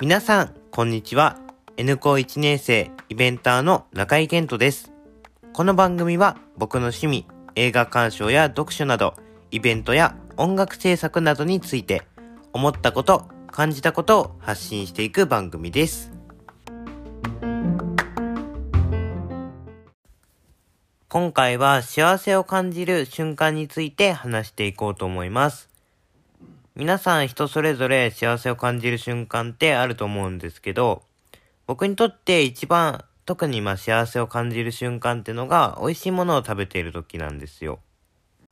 皆さん、こんにちは。N 高1年生イベンターの中井健人です。この番組は僕の趣味、映画鑑賞や読書など、イベントや音楽制作などについて、思ったこと、感じたことを発信していく番組です。今回は幸せを感じる瞬間について話していこうと思います。皆さん人それぞれ幸せを感じる瞬間ってあると思うんですけど、僕にとって一番特にま幸せを感じる瞬間ってのが美味しいものを食べている時なんですよ。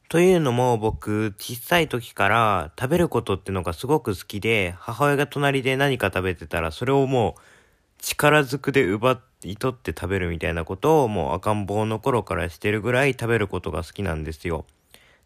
というのも僕小さい時から食べることってのがすごく好きで母親が隣で何か食べてたらそれをもう力ずくで奪い取って食べるみたいなことをもう赤ん坊の頃からしてるぐらい食べることが好きなんですよ。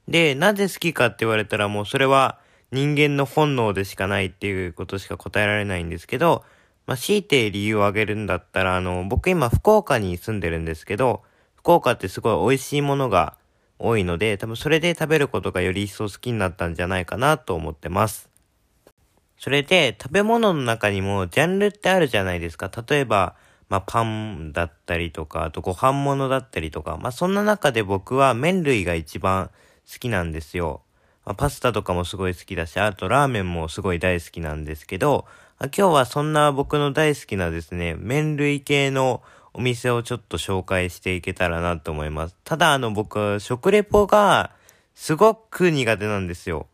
で、なぜ好きかって言われたらもうそれは人間の本能でしかないっていうことしか答えられないんですけど、まあ、強いて理由を挙げるんだったら、あの、僕今福岡に住んでるんですけど、福岡ってすごい美味しいものが多いので、多分それで食べることがより一層好きになったんじゃないかなと思ってます。それで、食べ物の中にもジャンルってあるじゃないですか。例えば、まあ、パンだったりとか、あとご飯物だったりとか、まあ、そんな中で僕は麺類が一番好きなんですよ。まあ、パスタとかもすごい好きだし、あとラーメンもすごい大好きなんですけど、今日はそんな僕の大好きなですね、麺類系のお店をちょっと紹介していけたらなと思います。ただあの僕、食レポがすごく苦手なんですよ。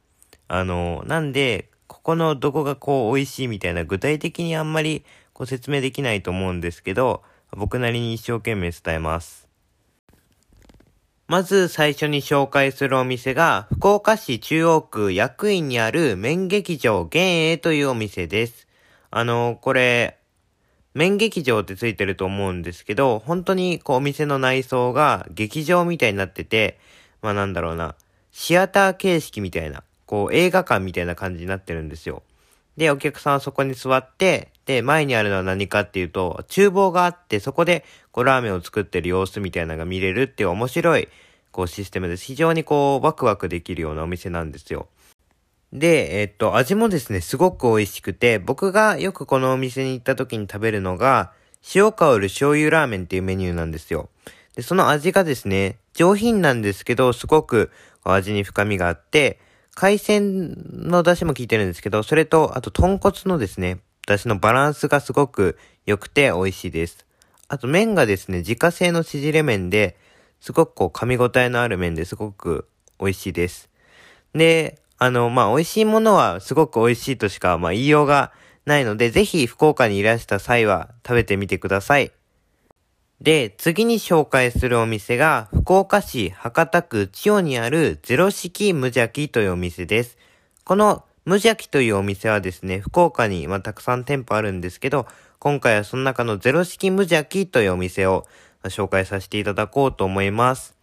あの、なんで、このどこがこう美味しいみたいな具体的にあんまりこう説明できないと思うんですけど、僕なりに一生懸命伝えます。まず最初に紹介するお店が、福岡市中央区役員にある麺劇場現営というお店です。あの、これ、麺劇場ってついてると思うんですけど、本当にこうお店の内装が劇場みたいになってて、まあなんだろうな、シアター形式みたいな、こう映画館みたいな感じになってるんですよ。で、お客さんはそこに座って、で、前にあるのは何かっていうと、厨房があって、そこで、こう、ラーメンを作ってる様子みたいなのが見れるっていう面白い、こう、システムです。非常にこう、ワクワクできるようなお店なんですよ。で、えっと、味もですね、すごく美味しくて、僕がよくこのお店に行った時に食べるのが、塩香る醤油ラーメンっていうメニューなんですよ。で、その味がですね、上品なんですけど、すごく味に深みがあって、海鮮の出汁も効いてるんですけど、それと、あと豚骨のですね、出汁のバランスがすごく良くて美味しいです。あと麺がですね、自家製の縮れ麺で、すごくこう噛み応えのある麺ですごく美味しいです。で、あの、まあ、美味しいものはすごく美味しいとしか、まあ、言いようがないので、ぜひ福岡にいらした際は食べてみてください。で、次に紹介するお店が、福岡市博多区千代にあるゼロ式無邪気というお店です。この無邪気というお店はですね、福岡に、まあ、たくさん店舗あるんですけど、今回はその中のゼロ式無邪気というお店を紹介させていただこうと思います。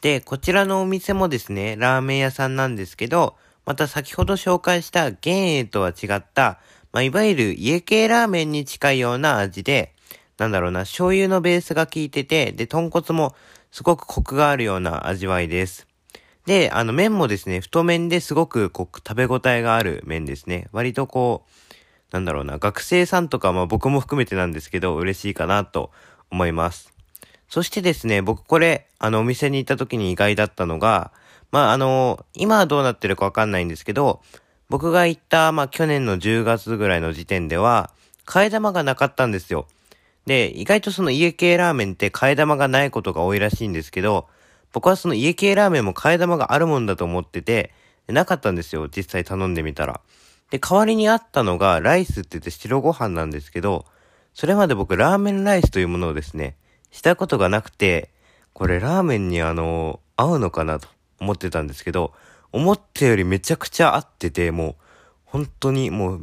で、こちらのお店もですね、ラーメン屋さんなんですけど、また先ほど紹介した現営とは違った、まあ、いわゆる家系ラーメンに近いような味で、なんだろうな、醤油のベースが効いてて、で、豚骨もすごくコクがあるような味わいです。で、あの麺もですね、太麺ですごくこう食べ応えがある麺ですね。割とこう、なんだろうな、学生さんとか、まあ僕も含めてなんですけど、嬉しいかなと思います。そしてですね、僕これ、あのお店に行った時に意外だったのが、まああの、今はどうなってるかわかんないんですけど、僕が行った、まあ去年の10月ぐらいの時点では、替え玉がなかったんですよ。で、意外とその家系ラーメンって替え玉がないことが多いらしいんですけど、僕はその家系ラーメンも替え玉があるもんだと思ってて、なかったんですよ、実際頼んでみたら。で、代わりにあったのが、ライスって言って白ご飯なんですけど、それまで僕、ラーメンライスというものをですね、したことがなくて、これラーメンにあの、合うのかなと思ってたんですけど、思ったよりめちゃくちゃ合ってて、もう、本当にもう、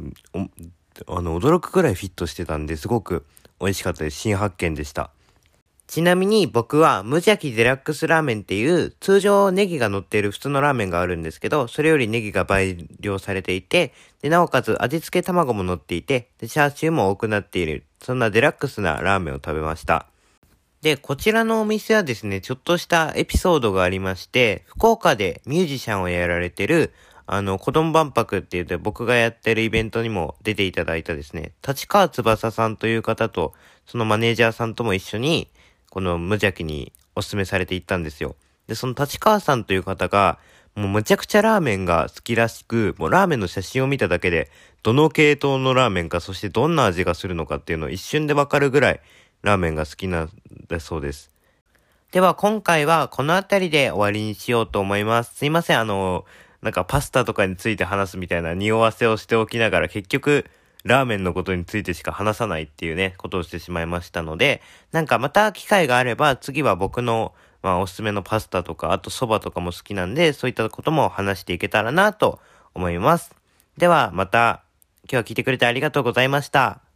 あの、驚くくらいフィットしてたんで、すごく美味しかったです。新発見でした。ちなみに僕は無邪気デラックスラーメンっていう通常ネギが乗っている普通のラーメンがあるんですけど、それよりネギが倍量されていて、で、なおかつ味付け卵も乗っていて、で、チャーシューも多くなっている、そんなデラックスなラーメンを食べました。で、こちらのお店はですね、ちょっとしたエピソードがありまして、福岡でミュージシャンをやられてる、あの、子供万博って言って僕がやってるイベントにも出ていただいたですね、立川翼さんという方と、そのマネージャーさんとも一緒に、この無邪気にお勧めされていったんですよ。で、その立川さんという方が、もうむちゃくちゃラーメンが好きらしく、もうラーメンの写真を見ただけで、どの系統のラーメンか、そしてどんな味がするのかっていうのを一瞬でわかるぐらい、ラーメンが好きなんだそうです。では今回はこの辺りで終わりにしようと思います。すいません、あの、なんかパスタとかについて話すみたいな匂わせをしておきながら結局ラーメンのことについてしか話さないっていうね、ことをしてしまいましたので、なんかまた機会があれば次は僕のまあおすすめのパスタとか、あと蕎麦とかも好きなんで、そういったことも話していけたらなと思います。ではまた、今日は聞いてくれてありがとうございました。